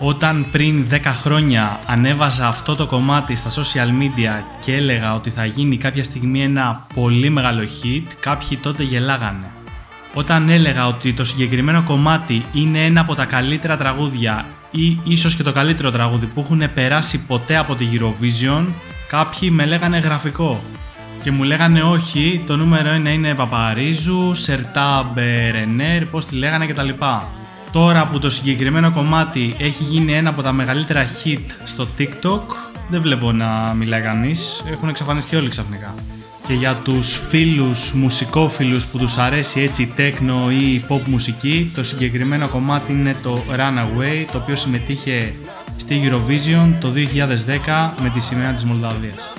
Όταν πριν 10 χρόνια ανέβαζα αυτό το κομμάτι στα social media και έλεγα ότι θα γίνει κάποια στιγμή ένα πολύ μεγάλο hit, κάποιοι τότε γελάγανε. Όταν έλεγα ότι το συγκεκριμένο κομμάτι είναι ένα από τα καλύτερα τραγούδια ή ίσως και το καλύτερο τραγούδι που έχουν περάσει ποτέ από τη Eurovision, κάποιοι με λέγανε γραφικό. Και μου λέγανε όχι, το νούμερο 1 είναι Παπαρίζου, Σερτάμπ Ρενέρ, πώς τη λέγανε κτλ. Τώρα που το συγκεκριμένο κομμάτι έχει γίνει ένα από τα μεγαλύτερα hit στο TikTok, δεν βλέπω να μιλάει κανείς. Έχουν εξαφανιστεί όλοι ξαφνικά. Και για τους φίλους μουσικόφιλους που τους αρέσει έτσι τέκνο ή pop μουσική, το συγκεκριμένο κομμάτι είναι το Runaway, το οποίο συμμετείχε στη Eurovision το 2010 με τη σημαία της Μολδαβίας.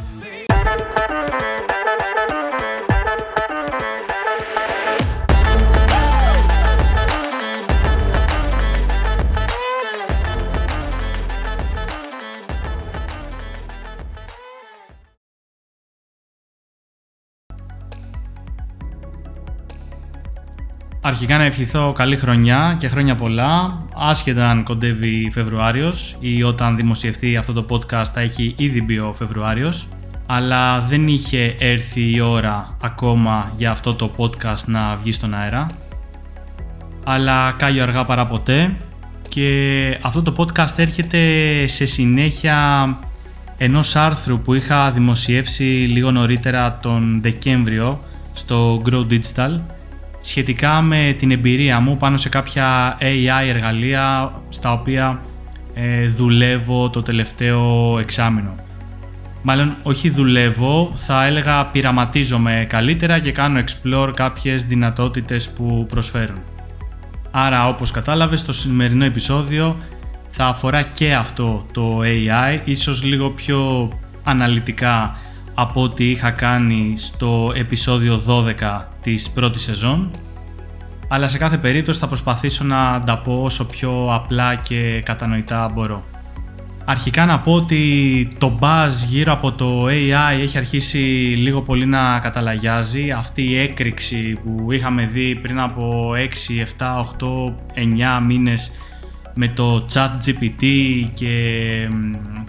Αρχικά να ευχηθώ καλή χρονιά και χρόνια πολλά, άσχετα αν κοντεύει Φεβρουάριος ή όταν δημοσιευτεί αυτό το podcast θα έχει ήδη μπει ο Φεβρουάριος. Αλλά δεν είχε έρθει η ώρα ακόμα για αυτό το podcast να βγει στον αέρα. Αλλά κάγιο αργά παρά ποτέ. Και αυτό το podcast έρχεται σε συνέχεια ενός άρθρου που είχα δημοσιεύσει λίγο νωρίτερα τον Δεκέμβριο στο Grow Digital σχετικά με την εμπειρία μου πάνω σε κάποια AI εργαλεία στα οποία ε, δουλεύω το τελευταίο εξάμεινο. Μάλλον όχι δουλεύω, θα έλεγα πειραματίζομαι καλύτερα και κάνω explore κάποιες δυνατότητες που προσφέρουν. Άρα όπως κατάλαβες το σημερινό επεισόδιο θα αφορά και αυτό το AI, ίσως λίγο πιο αναλυτικά από ό,τι είχα κάνει στο επεισόδιο 12 της πρώτης σεζόν αλλά σε κάθε περίπτωση θα προσπαθήσω να τα πω όσο πιο απλά και κατανοητά μπορώ. Αρχικά να πω ότι το buzz γύρω από το AI έχει αρχίσει λίγο πολύ να καταλαγιάζει. Αυτή η έκρηξη που είχαμε δει πριν από 6, 7, 8, 9 μήνες με το chat GPT και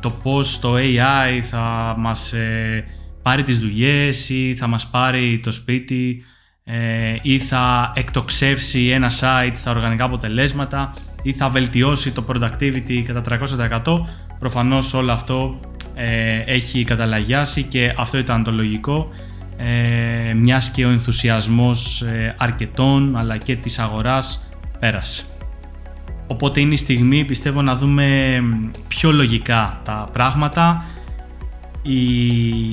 το πώς το AI θα μας ε, πάρει τις δουλειές ή θα μας πάρει το σπίτι ε, ή θα εκτοξεύσει ένα site στα οργανικά αποτελέσματα ή θα βελτιώσει το productivity κατά 300% προφανώς όλο αυτό ε, έχει καταλαγιάσει και αυτό ήταν το λογικό ε, μιας και ο ενθουσιασμός ε, αρκετών αλλά και της αγοράς πέρασε. Οπότε είναι η στιγμή πιστεύω να δούμε πιο λογικά τα πράγματα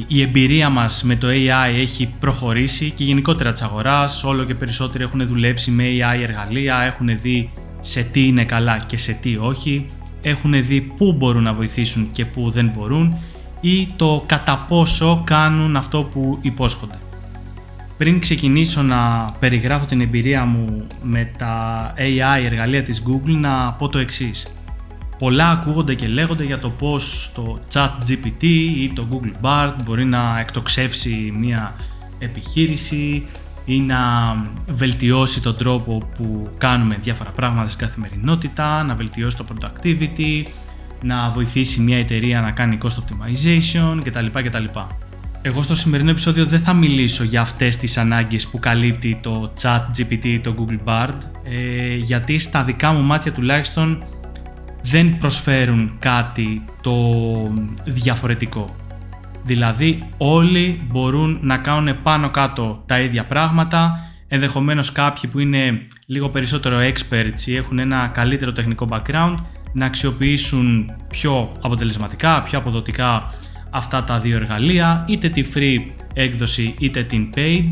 η, εμπειρία μας με το AI έχει προχωρήσει και γενικότερα της αγοράς όλο και περισσότεροι έχουν δουλέψει με AI εργαλεία, έχουν δει σε τι είναι καλά και σε τι όχι, έχουν δει πού μπορούν να βοηθήσουν και πού δεν μπορούν ή το κατά πόσο κάνουν αυτό που υπόσχονται. Πριν ξεκινήσω να περιγράφω την εμπειρία μου με τα AI εργαλεία της Google να πω το εξής. Πολλά ακούγονται και λέγονται για το πώς το chat GPT ή το Google Bard μπορεί να εκτοξεύσει μια επιχείρηση ή να βελτιώσει τον τρόπο που κάνουμε διάφορα πράγματα στην καθημερινότητα, να βελτιώσει το productivity, να βοηθήσει μια εταιρεία να κάνει cost optimization κτλ. κτλ. Εγώ στο σημερινό επεισόδιο δεν θα μιλήσω για αυτές τις ανάγκες που καλύπτει το chat GPT ή το Google Bard, ε, γιατί στα δικά μου μάτια τουλάχιστον δεν προσφέρουν κάτι το διαφορετικό. Δηλαδή όλοι μπορούν να κάνουν πάνω κάτω τα ίδια πράγματα, ενδεχομένως κάποιοι που είναι λίγο περισσότερο experts ή έχουν ένα καλύτερο τεχνικό background να αξιοποιήσουν πιο αποτελεσματικά, πιο αποδοτικά αυτά τα δύο εργαλεία, είτε τη free έκδοση είτε την paid,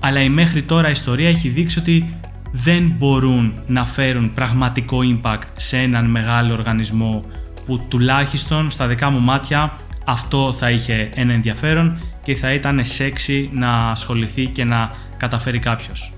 αλλά η μέχρι τώρα ιστορία έχει δείξει ότι δεν μπορούν να φέρουν πραγματικό impact σε έναν μεγάλο οργανισμό που τουλάχιστον στα δικά μου μάτια αυτό θα είχε ένα ενδιαφέρον και θα ήταν sexy να ασχοληθεί και να καταφέρει κάποιος.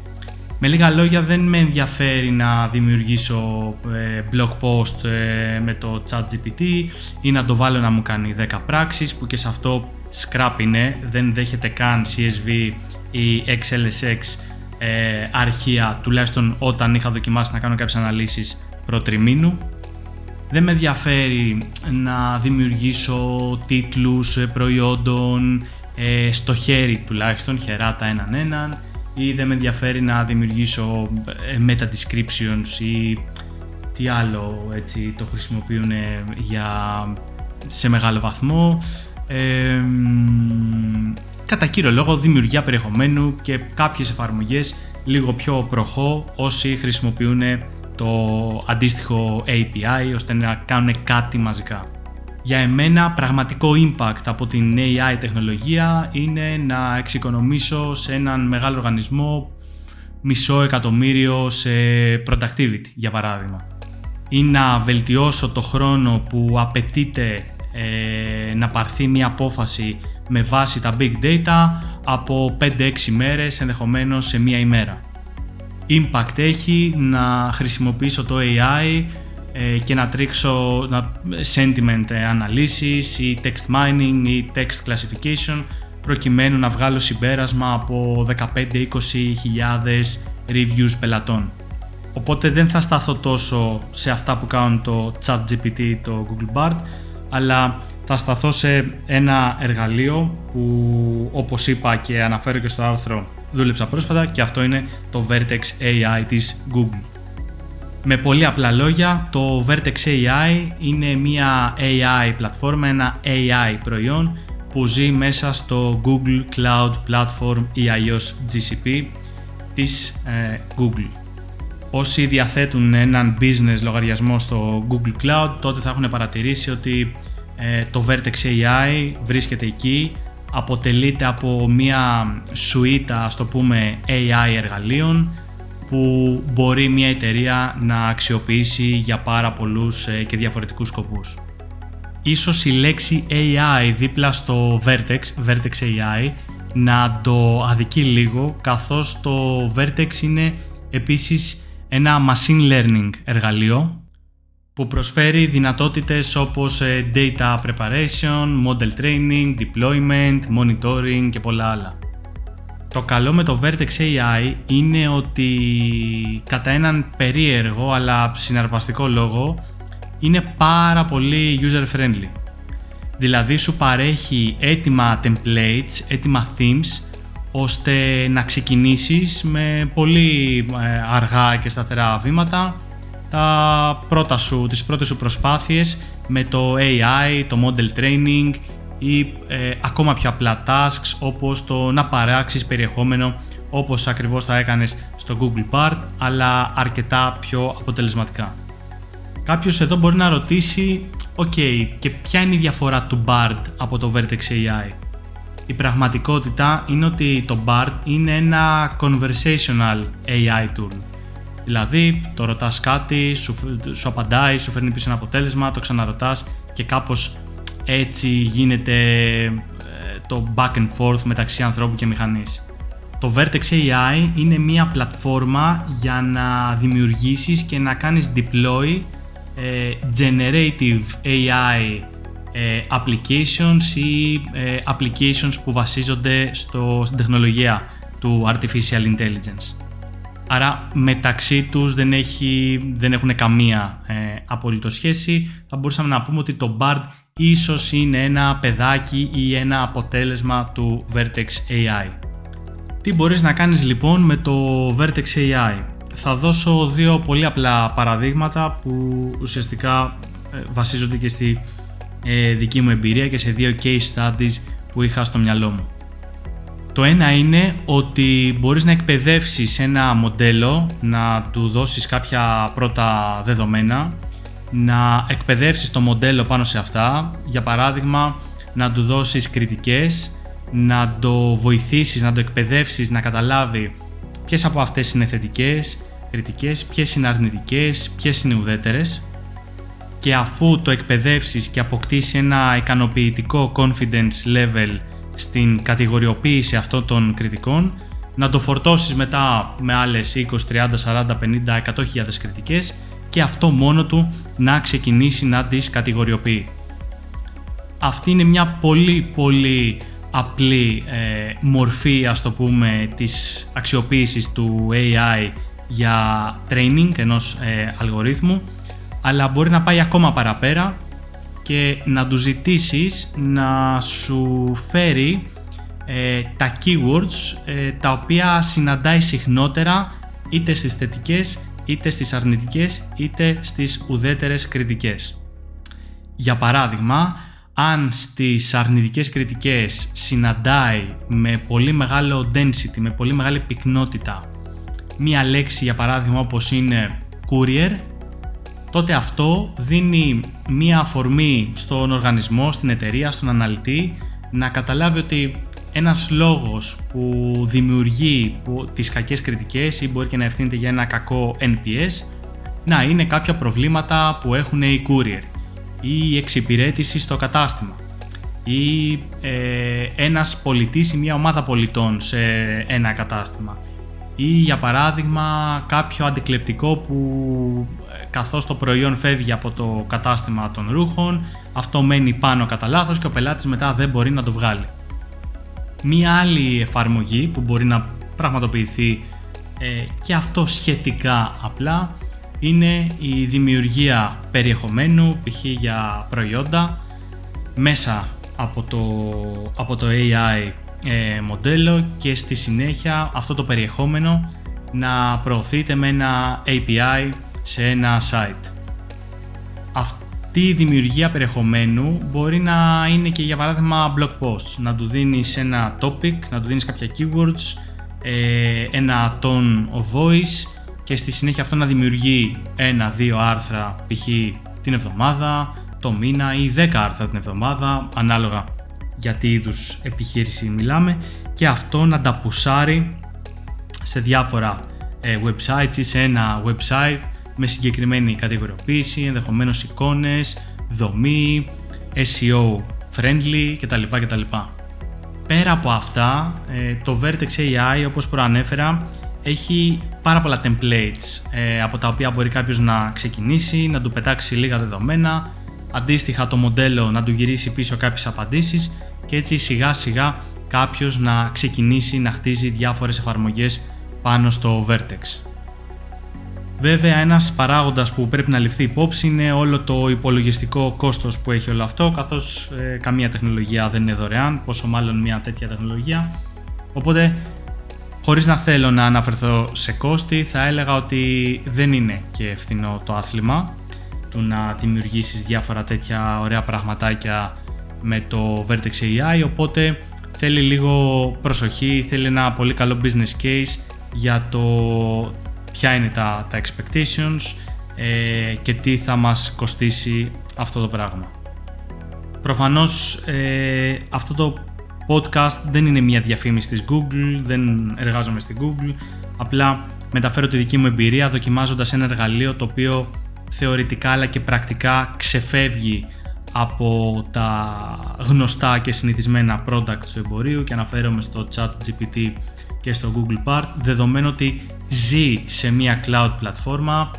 Με λίγα λόγια δεν με ενδιαφέρει να δημιουργήσω ε, blog post ε, με το chat GPT ή να το βάλω να μου κάνει 10 πράξεις που και σε αυτό scrap είναι, δεν δέχεται καν CSV ή XLSX ε, αρχεία, τουλάχιστον όταν είχα δοκιμάσει να κάνω κάποιες αναλύσεις προτριμήνου. δεν με ενδιαφέρει να δημιουργήσω τίτλους προϊόντων ε, στο χέρι τουλάχιστον, χεράτα έναν έναν ή δεν με ενδιαφέρει να δημιουργήσω ε, meta descriptions ή τι άλλο έτσι το χρησιμοποιούν για, σε μεγάλο βαθμό. Ε, κατά κύριο λόγο δημιουργία περιεχομένου και κάποιες εφαρμογές λίγο πιο προχώ όσοι χρησιμοποιούν το αντίστοιχο API ώστε να κάνουν κάτι μαζικά. Για εμένα πραγματικό impact από την AI τεχνολογία είναι να εξοικονομήσω σε έναν μεγάλο οργανισμό μισό εκατομμύριο σε productivity για παράδειγμα ή να βελτιώσω το χρόνο που απαιτείται ε, να πάρθει μια απόφαση με βάση τα big data από 5-6 μέρες ενδεχομένως σε μία ημέρα. Impact έχει να χρησιμοποιήσω το AI ε, και να τρίξω να, sentiment αναλύσεις ή text mining ή text classification προκειμένου να βγάλω συμπέρασμα από 15-20 χιλιάδες reviews πελατών. Οπότε δεν θα σταθώ τόσο σε αυτά που κάνουν το ChatGPT, το Google Bard, αλλά θα σταθώ σε ένα εργαλείο που όπως είπα και αναφέρω και στο άρθρο δούλεψα πρόσφατα και αυτό είναι το Vertex AI της Google. Με πολύ απλά λόγια, το Vertex AI είναι μια AI πλατφόρμα, ένα AI προϊόν που ζει μέσα στο Google Cloud Platform ή αλλιώς GCP της ε, Google. Όσοι διαθέτουν έναν business λογαριασμό στο Google Cloud τότε θα έχουν παρατηρήσει ότι ε, το Vertex AI βρίσκεται εκεί αποτελείται από μια σουίτα, ας το πούμε, AI εργαλείων που μπορεί μια εταιρεία να αξιοποιήσει για πάρα πολλούς ε, και διαφορετικούς σκοπούς. Ίσως η λέξη AI δίπλα στο Vertex, Vertex AI, να το αδικεί λίγο καθώς το Vertex είναι επίσης ένα machine learning εργαλείο που προσφέρει δυνατότητες όπως ε, data preparation, model training, deployment, monitoring και πολλά άλλα. Το καλό με το Vertex AI είναι ότι κατά έναν περίεργο αλλά συναρπαστικό λόγο είναι πάρα πολύ user friendly. Δηλαδή σου παρέχει έτοιμα templates, έτοιμα themes ώστε να ξεκινήσεις με πολύ ε, αργά και σταθερά βήματα τα πρώτα σου, τις πρώτες σου προσπάθειες με το AI, το model training ή ε, ακόμα πιο απλά tasks όπως το να παράξεις περιεχόμενο όπως ακριβώς θα έκανες στο Google Bard αλλά αρκετά πιο αποτελεσματικά. Κάποιος εδώ μπορεί να ρωτήσει «ΟΚ, και ποια είναι η διαφορά του Bard από το Vertex AI» Η πραγματικότητα είναι ότι το BARD είναι ένα conversational AI tool Δηλαδή, το ρωτάς κάτι, σου, σου απαντάει, σου φέρνει πίσω ένα αποτέλεσμα, το ξαναρωτάς και κάπως έτσι γίνεται ε, το back and forth μεταξύ ανθρώπου και μηχανής. Το Vertex AI είναι μια πλατφόρμα για να δημιουργήσεις και να κάνεις deploy ε, generative AI ε, applications ή applications που βασίζονται στο, στην τεχνολογία του Artificial Intelligence. Άρα μεταξύ τους δεν, έχει, δεν έχουν καμία ε, απολύτως σχέση. Θα μπορούσαμε να πούμε ότι το BARD ίσως είναι ένα παιδάκι ή ένα αποτέλεσμα του Vertex AI. Τι μπορείς να κάνεις λοιπόν με το Vertex AI. Θα δώσω δύο πολύ απλά παραδείγματα που ουσιαστικά ε, βασίζονται και στη ε, δική μου εμπειρία και σε δύο case studies που είχα στο μυαλό μου. Το ένα είναι ότι μπορείς να εκπαιδεύσεις ένα μοντέλο, να του δώσεις κάποια πρώτα δεδομένα, να εκπαιδεύσεις το μοντέλο πάνω σε αυτά, για παράδειγμα να του δώσεις κριτικές, να το βοηθήσεις, να το εκπαιδεύσεις να καταλάβει ποιες από αυτές είναι θετικές, κριτικές, ποιες είναι αρνητικές, ποιες είναι ουδέτερες. Και αφού το εκπαιδεύσεις και αποκτήσει ένα ικανοποιητικό confidence level στην κατηγοριοποίηση αυτών των κριτικών, να το φορτώσεις μετά με άλλες 20, 30, 40, 50, 100 χιλιάδες κριτικές και αυτό μόνο του να ξεκινήσει να τις κατηγοριοποιεί. Αυτή είναι μια πολύ πολύ απλή ε, μορφή ας το πούμε της αξιοποίησης του AI για training ενός ε, αλγορίθμου αλλά μπορεί να πάει ακόμα παραπέρα και να του ζητήσεις να σου φέρει ε, τα keywords ε, τα οποία συναντάει συχνότερα είτε στις θετικές είτε στις αρνητικές είτε στις ουδέτερες κριτικές. Για παράδειγμα, αν στις αρνητικές κριτικές συναντάει με πολύ μεγάλο density, με πολύ μεγάλη πυκνότητα μία λέξη για παράδειγμα όπως είναι courier τότε αυτό δίνει μία αφορμή στον οργανισμό, στην εταιρεία, στον αναλυτή να καταλάβει ότι ένας λόγος που δημιουργεί που, τις κακές κριτικές ή μπορεί και να ευθύνεται για ένα κακό NPS να είναι κάποια προβλήματα που έχουν οι courier ή η εξυπηρέτηση στο κατάστημα ή ε, ένας πολιτής ή μια ομάδα πολιτών σε ένα κατάστημα ή για παράδειγμα κάποιο αντικλεπτικό που ε, καθώς το προϊόν φεύγει από το κατάστημα των ρούχων αυτό μένει πάνω κατά λάθος και ο πελάτης μετά δεν μπορεί να το βγάλει. Μία άλλη εφαρμογή που μπορεί να πραγματοποιηθεί ε, και αυτό σχετικά απλά είναι η δημιουργία περιεχομένου π.χ. για προϊόντα μέσα από το, από το AI ε, μοντέλο και στη συνέχεια αυτό το περιεχόμενο να προωθείται με ένα API σε ένα site. Αυτή η δημιουργία περιεχομένου μπορεί να είναι και για παράδειγμα blog posts, να του δίνεις ένα topic, να του δίνεις κάποια keywords, ε, ένα tone of voice και στη συνέχεια αυτό να δημιουργεί ένα-δύο άρθρα π.χ. την εβδομάδα, το μήνα ή 10 άρθρα την εβδομάδα ανάλογα για τι είδους επιχείρηση μιλάμε και αυτό να τα πουσάρει σε διάφορα ε, websites ή σε ένα website με συγκεκριμένη κατηγοριοποίηση, ενδεχομένως εικόνες, δομή, SEO friendly κτλ. κτλ. Πέρα από αυτά, ε, το Vertex AI όπως προανέφερα έχει πάρα πολλά templates ε, από τα οποία μπορεί κάποιος να ξεκινήσει, να του πετάξει λίγα δεδομένα, αντίστοιχα το μοντέλο να του γυρίσει πίσω κάποιες απαντήσεις και έτσι σιγά σιγά κάποιος να ξεκινήσει να χτίζει διάφορες εφαρμογές πάνω στο Vertex. Βέβαια ένας παράγοντας που πρέπει να ληφθεί υπόψη είναι όλο το υπολογιστικό κόστος που έχει όλο αυτό καθώς ε, καμία τεχνολογία δεν είναι δωρεάν, πόσο μάλλον μια τέτοια τεχνολογία. Οπότε χωρίς να θέλω να αναφερθώ σε κόστη θα έλεγα ότι δεν είναι και φθηνό το άθλημα του να δημιουργήσεις διάφορα τέτοια ωραία πραγματάκια με το Vertex AI οπότε θέλει λίγο προσοχή, θέλει ένα πολύ καλό business case για το ποια είναι τα, τα expectations ε, και τι θα μας κοστίσει αυτό το πράγμα. Προφανώς ε, αυτό το podcast δεν είναι μια διαφήμιση της Google, δεν εργάζομαι στην Google, απλά μεταφέρω τη δική μου εμπειρία δοκιμάζοντας ένα εργαλείο το οποίο θεωρητικά αλλά και πρακτικά ξεφεύγει από τα γνωστά και συνηθισμένα products του εμπορίου και αναφέρομαι στο chat GPT και στο Google Part δεδομένου ότι ζει σε μια cloud πλατφόρμα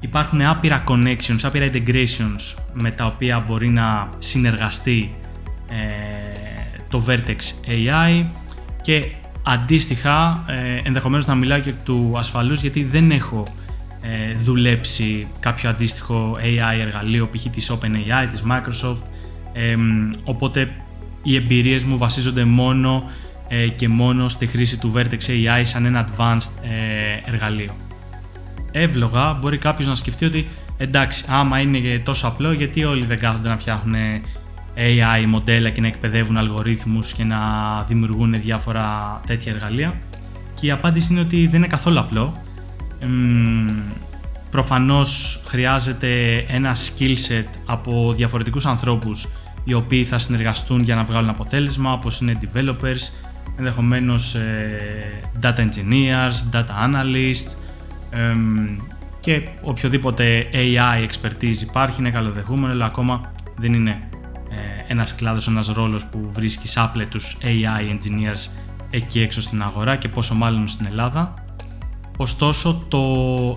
υπάρχουν άπειρα connections, άπειρα integrations με τα οποία μπορεί να συνεργαστεί ε, το Vertex AI και αντίστοιχα ε, ενδεχομένως να μιλάω και του ασφαλούς γιατί δεν έχω ε, δουλέψει κάποιο αντίστοιχο AI εργαλείο π.χ. της OpenAI, της Microsoft οπότε οι εμπειρίες μου βασίζονται μόνο ε, και μόνο στη χρήση του Vertex AI σαν ένα advanced ε, εργαλείο. Εύλογα μπορεί κάποιος να σκεφτεί ότι εντάξει άμα είναι τόσο απλό γιατί όλοι δεν κάθονται να φτιάχνουν AI μοντέλα και να εκπαιδεύουν αλγορίθμους και να δημιουργούν διάφορα τέτοια εργαλεία και η απάντηση είναι ότι δεν είναι καθόλου απλό προφανώς χρειάζεται ένα skill set από διαφορετικούς ανθρώπους οι οποίοι θα συνεργαστούν για να βγάλουν αποτέλεσμα όπως είναι developers, ενδεχομένως ε, data engineers, data analysts και οποιοδήποτε AI expertise υπάρχει είναι καλοδεχούμενο αλλά ακόμα δεν είναι ε, ένας κλάδος, ένας ρόλος που βρίσκει άπλετους AI engineers εκεί έξω στην αγορά και πόσο μάλλον στην Ελλάδα. Ωστόσο το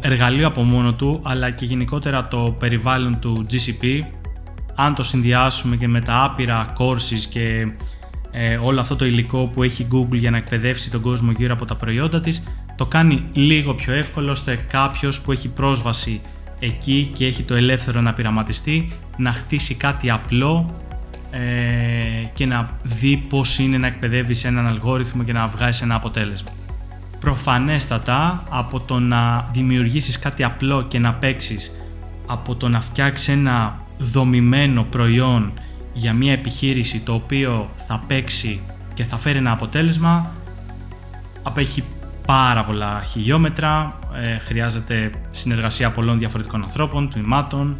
εργαλείο από μόνο του αλλά και γενικότερα το περιβάλλον του GCP αν το συνδυάσουμε και με τα άπειρα courses και ε, όλο αυτό το υλικό που έχει Google για να εκπαιδεύσει τον κόσμο γύρω από τα προϊόντα της το κάνει λίγο πιο εύκολο ώστε κάποιος που έχει πρόσβαση εκεί και έχει το ελεύθερο να πειραματιστεί, να χτίσει κάτι απλό ε, και να δει πώς είναι να εκπαιδεύεις έναν αλγόριθμο και να βγάζεις ένα αποτέλεσμα. Προφανέστατα από το να δημιουργήσεις κάτι απλό και να παίξεις από το να φτιάξεις ένα δομημένο προϊόν για μια επιχείρηση το οποίο θα παίξει και θα φέρει ένα αποτέλεσμα απέχει πάρα πολλά χιλιόμετρα, ε, χρειάζεται συνεργασία πολλών διαφορετικών ανθρώπων, τμήματων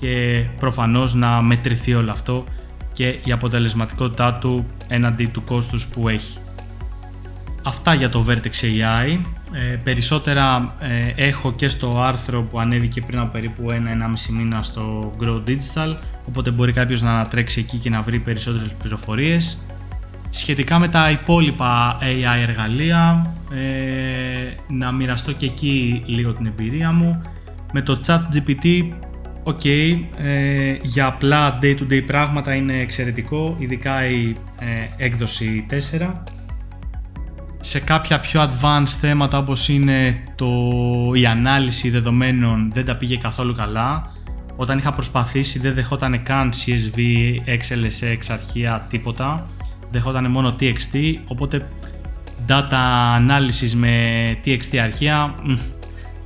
και προφανώς να μετρηθεί όλο αυτό και η αποτελεσματικότητά του έναντι του κόστους που έχει. Αυτά για το Vertex AI. Ε, περισσότερα ε, έχω και στο άρθρο που ανέβηκε πριν από περίπου ένα-ενάμιση μήνα στο Grow Digital, οπότε μπορεί κάποιος να ανατρέξει εκεί και να βρει περισσότερες πληροφορίες. Σχετικά με τα υπόλοιπα AI εργαλεία, ε, να μοιραστώ και εκεί λίγο την εμπειρία μου. Με το chat GPT, ok, ε, για απλά day-to-day πράγματα είναι εξαιρετικό, ειδικά η ε, έκδοση 4. Σε κάποια πιο advanced θέματα όπως είναι το, η ανάλυση δεδομένων δεν τα πήγε καθόλου καλά. Όταν είχα προσπαθήσει δεν δεχόταν καν CSV, XLSX, αρχεία, τίποτα. Δεχόταν μόνο TXT, οπότε data analysis με TXT αρχεία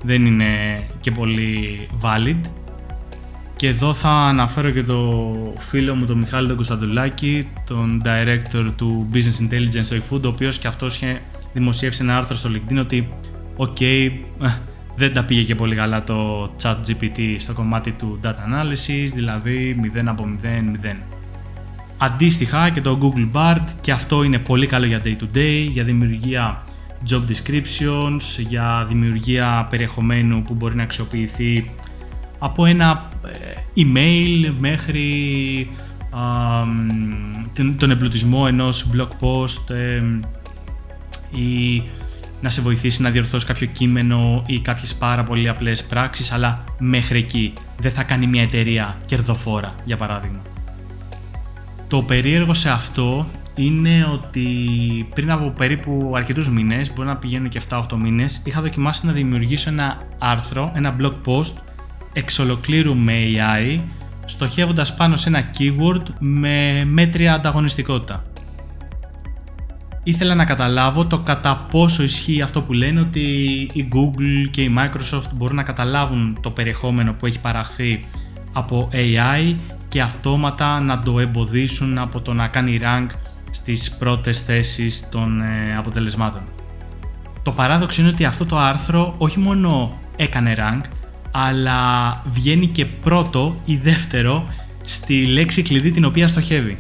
δεν είναι και πολύ valid. Και εδώ θα αναφέρω και το φίλο μου τον Μιχάλη τον Κωνσταντουλάκη, τον director του Business Intelligence στο eFood, ο οποίος και αυτός είχε δημοσιεύσει ένα άρθρο στο LinkedIn ότι ok, ε, δεν τα πήγε και πολύ καλά το chat GPT στο κομμάτι του data analysis, δηλαδή 0 από 0, 0. Αντίστοιχα και το Google Bard και αυτό είναι πολύ καλό για day to day, για δημιουργία job descriptions, για δημιουργία περιεχομένου που μπορεί να αξιοποιηθεί από ένα ε, email μέχρι τον εμπλουτισμό ενός blog post ε, ή να σε βοηθήσει να διορθώσει κάποιο κείμενο ή κάποιες πάρα πολύ απλές πράξεις αλλά μέχρι εκεί δεν θα κάνει μια εταιρεία κερδοφόρα για παράδειγμα. Το περίεργο σε αυτό είναι ότι πριν από περίπου αρκετούς μήνες, μπορεί να πηγαίνουν και 7-8 μήνες, είχα δοκιμάσει να δημιουργήσω ένα άρθρο, ένα blog post εξ ολοκλήρου με AI, στοχεύοντας πάνω σε ένα keyword με μέτρια ανταγωνιστικότητα. Ήθελα να καταλάβω το κατά πόσο ισχύει αυτό που λένε ότι η Google και η Microsoft μπορούν να καταλάβουν το περιεχόμενο που έχει παραχθεί από AI και αυτόματα να το εμποδίσουν από το να κάνει rank στις πρώτες θέσεις των ε, αποτελεσμάτων. Το παράδοξο είναι ότι αυτό το άρθρο όχι μόνο έκανε rank, αλλά βγαίνει και πρώτο ή δεύτερο στη λέξη κλειδί την οποία στοχεύει.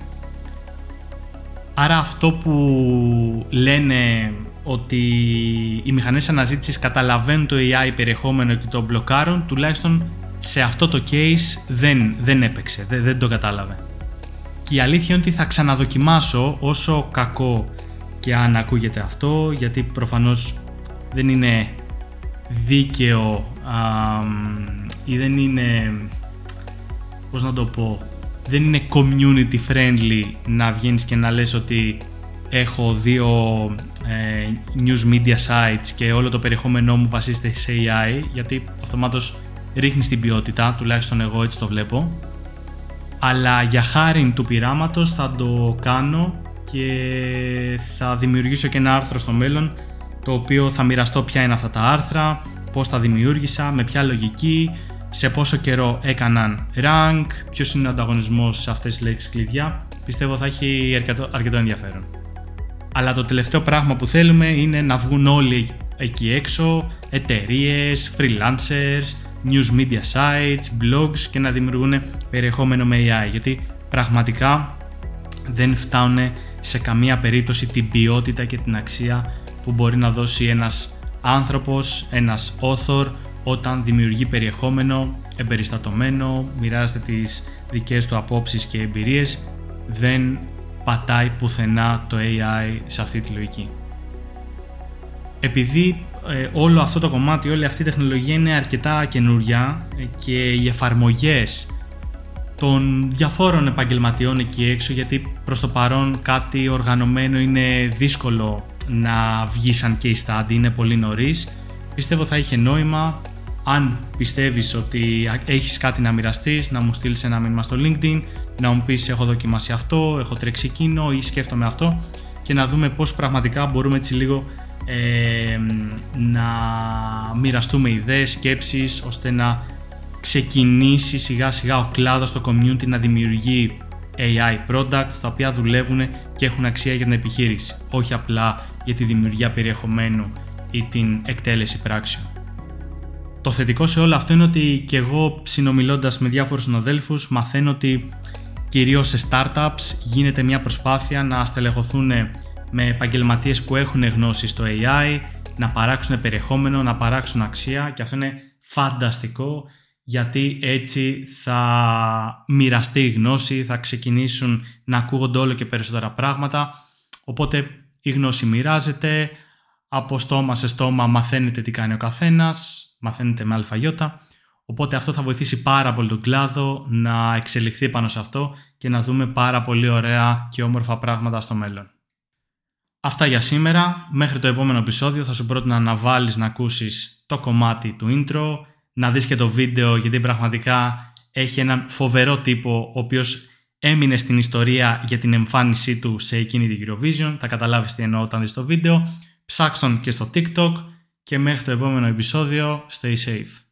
Άρα αυτό που λένε ότι οι μηχανές αναζήτησης καταλαβαίνουν το AI περιεχόμενο και το μπλοκάρουν, τουλάχιστον σε αυτό το case δεν, δεν έπαιξε, δεν, δεν το κατάλαβε. Και η αλήθεια είναι ότι θα ξαναδοκιμάσω όσο κακό και αν ακούγεται αυτό, γιατί προφανώς δεν είναι δίκαιο ή δεν είναι, πώς να το πω, δεν είναι community friendly να βγαίνεις και να λες ότι έχω δύο ε, news media sites και όλο το περιεχόμενό μου βασίζεται σε AI γιατί αυτομάτως ρίχνεις την ποιότητα, τουλάχιστον εγώ έτσι το βλέπω. Αλλά για χάρη του πειράματος θα το κάνω και θα δημιουργήσω και ένα άρθρο στο μέλλον το οποίο θα μοιραστώ ποια είναι αυτά τα άρθρα, πώς τα δημιούργησα, με ποια λογική, σε πόσο καιρό έκαναν rank, ποιος είναι ο ανταγωνισμός σε αυτές τις λέξεις κλειδιά. Πιστεύω θα έχει αρκετό, αρκετό ενδιαφέρον. Αλλά το τελευταίο πράγμα που θέλουμε είναι να βγουν όλοι εκεί έξω, εταιρείες, freelancers, news media sites, blogs και να δημιουργούν περιεχόμενο με AI γιατί πραγματικά δεν φτάνουν σε καμία περίπτωση την ποιότητα και την αξία που μπορεί να δώσει ένας άνθρωπος, ένας author όταν δημιουργεί περιεχόμενο εμπεριστατωμένο, μοιράζεται τις δικές του απόψεις και εμπειρίες δεν πατάει πουθενά το AI σε αυτή τη λογική. Επειδή ε, όλο αυτό το κομμάτι, όλη αυτή η τεχνολογία είναι αρκετά καινούρια ε, και οι εφαρμογές των διαφόρων επαγγελματιών εκεί έξω γιατί προς το παρόν κάτι οργανωμένο είναι δύσκολο να βγει σαν case study, είναι πολύ νωρίς. Πιστεύω θα είχε νόημα αν πιστεύεις ότι έχεις κάτι να μοιραστείς, να μου στείλεις ένα μήνυμα στο LinkedIn, να μου πεις έχω δοκιμάσει αυτό, έχω τρέξει εκείνο ή σκέφτομαι αυτό και να δούμε πώς πραγματικά μπορούμε έτσι λίγο ε, να μοιραστούμε ιδέες, σκέψεις ώστε να ξεκινήσει σιγά σιγά ο κλάδος, το community να δημιουργεί AI products τα οποία δουλεύουν και έχουν αξία για την επιχείρηση, όχι απλά για τη δημιουργία περιεχομένου ή την εκτέλεση πράξεων. Το θετικό σε όλο αυτό είναι ότι και εγώ συνομιλώντας με διάφορους συνοδέλφους μαθαίνω ότι κυρίως σε startups γίνεται μια προσπάθεια να στελεχωθούν με επαγγελματίες που έχουν γνώση στο AI, να παράξουν περιεχόμενο, να παράξουν αξία και αυτό είναι φανταστικό γιατί έτσι θα μοιραστεί η γνώση, θα ξεκινήσουν να ακούγονται όλο και περισσότερα πράγματα. Οπότε η γνώση μοιράζεται, από στόμα σε στόμα μαθαίνετε τι κάνει ο καθένας, μαθαίνετε με αλφαγιώτα οπότε αυτό θα βοηθήσει πάρα πολύ τον κλάδο να εξελιχθεί πάνω σε αυτό και να δούμε πάρα πολύ ωραία και όμορφα πράγματα στο μέλλον. Αυτά για σήμερα. Μέχρι το επόμενο επεισόδιο θα σου πρότεινα να βάλεις να ακούσεις το κομμάτι του intro, να δεις και το βίντεο γιατί πραγματικά έχει έναν φοβερό τύπο ο οποίος έμεινε στην ιστορία για την εμφάνισή του σε εκείνη την Eurovision. Θα καταλάβεις τι εννοώ όταν δεις το βίντεο. Ψάξ τον και στο TikTok και μέχρι το επόμενο επεισόδιο, stay safe.